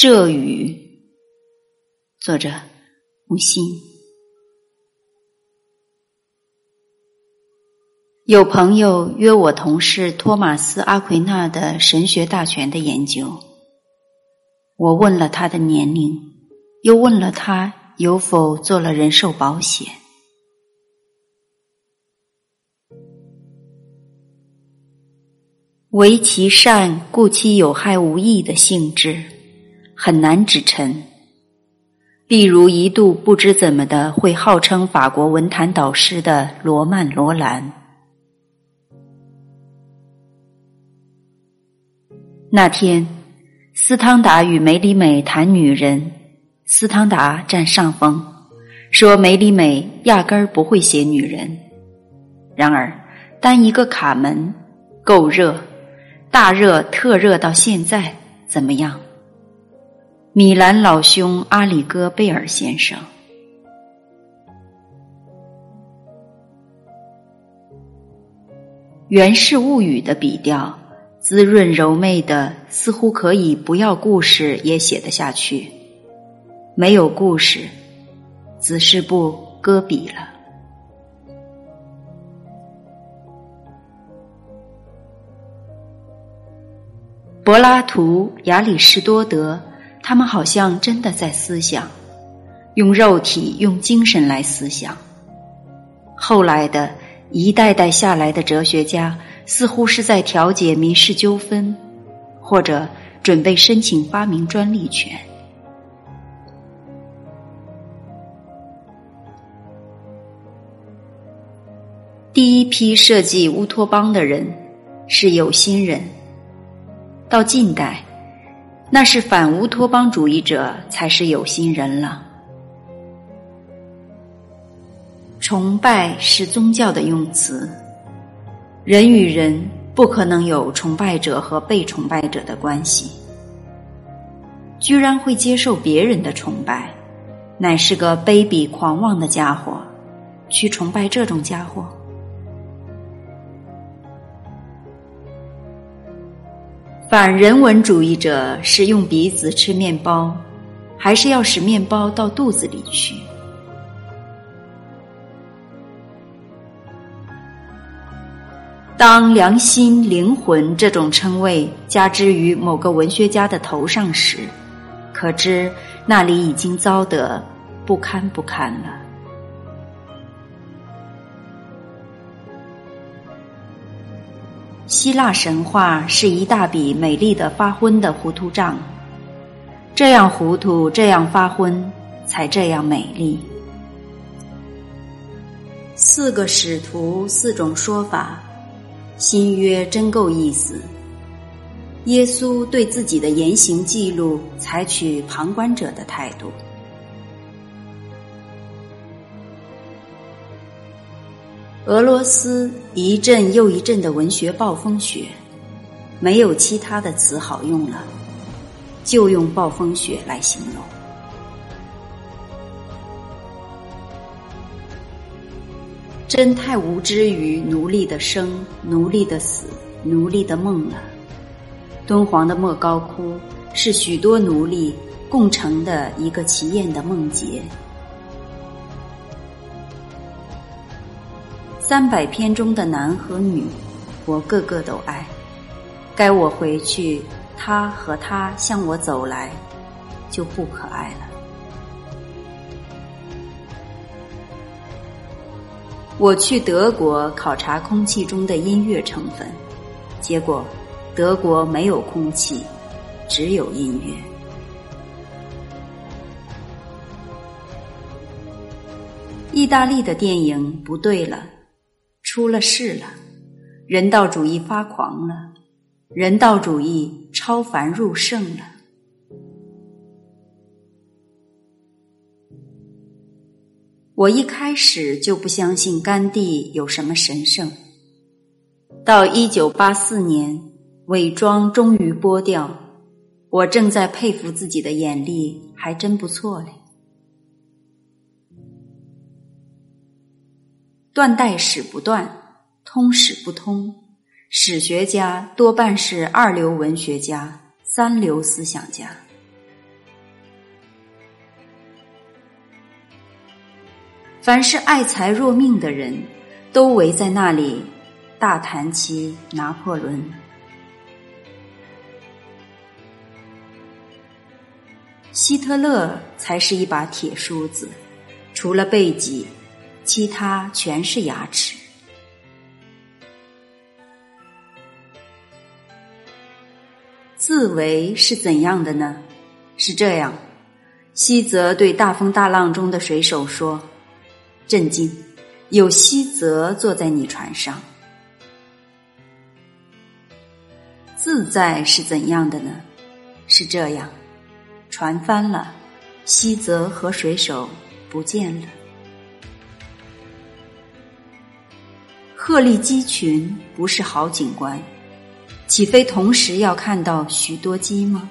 这雨，作者木心。有朋友约我同事托马斯·阿奎那的神学大全的研究，我问了他的年龄，又问了他有否做了人寿保险。唯其善，故其有害无益的性质。很难指陈。例如，一度不知怎么的会号称法国文坛导师的罗曼·罗兰，那天，斯汤达与梅里美谈女人，斯汤达占上风，说梅里美压根儿不会写女人。然而，单一个卡门，够热，大热特热到现在，怎么样？米兰老兄阿里戈贝尔先生，《源氏物语》的笔调滋润柔媚的，似乎可以不要故事也写得下去。没有故事，子是不搁笔了。柏拉图、亚里士多德。他们好像真的在思想，用肉体、用精神来思想。后来的一代代下来的哲学家，似乎是在调解民事纠纷，或者准备申请发明专利权。第一批设计乌托邦的人是有心人，到近代。那是反乌托邦主义者才是有心人了。崇拜是宗教的用词，人与人不可能有崇拜者和被崇拜者的关系。居然会接受别人的崇拜，乃是个卑鄙狂妄的家伙，去崇拜这种家伙。反人文主义者是用鼻子吃面包，还是要使面包到肚子里去？当良心、灵魂这种称谓加之于某个文学家的头上时，可知那里已经糟得不堪不堪了。希腊神话是一大笔美丽的发昏的糊涂账，这样糊涂，这样发昏，才这样美丽。四个使徒，四种说法，新约真够意思。耶稣对自己的言行记录，采取旁观者的态度。俄罗斯一阵又一阵的文学暴风雪，没有其他的词好用了，就用暴风雪来形容。真太无知于奴隶的生、奴隶的死、奴隶的梦了。敦煌的莫高窟是许多奴隶共成的一个奇艳的梦结。三百篇中的男和女，我个个都爱。该我回去，他和他向我走来，就不可爱了。我去德国考察空气中的音乐成分，结果德国没有空气，只有音乐。意大利的电影不对了。出了事了，人道主义发狂了，人道主义超凡入圣了。我一开始就不相信甘地有什么神圣，到一九八四年，伪装终于剥掉，我正在佩服自己的眼力，还真不错嘞。断代史不断通史不通。史学家多半是二流文学家三流思想家。凡是爱财若命的人都围在那里大谈起拿破仑。希特勒才是一把铁梳子除了背脊其他全是牙齿。自为是怎样的呢？是这样：西泽对大风大浪中的水手说：“震惊，有西泽坐在你船上。”自在是怎样的呢？是这样。船翻了，西泽和水手不见了。鹤立鸡群不是好景观，岂非同时要看到许多鸡吗？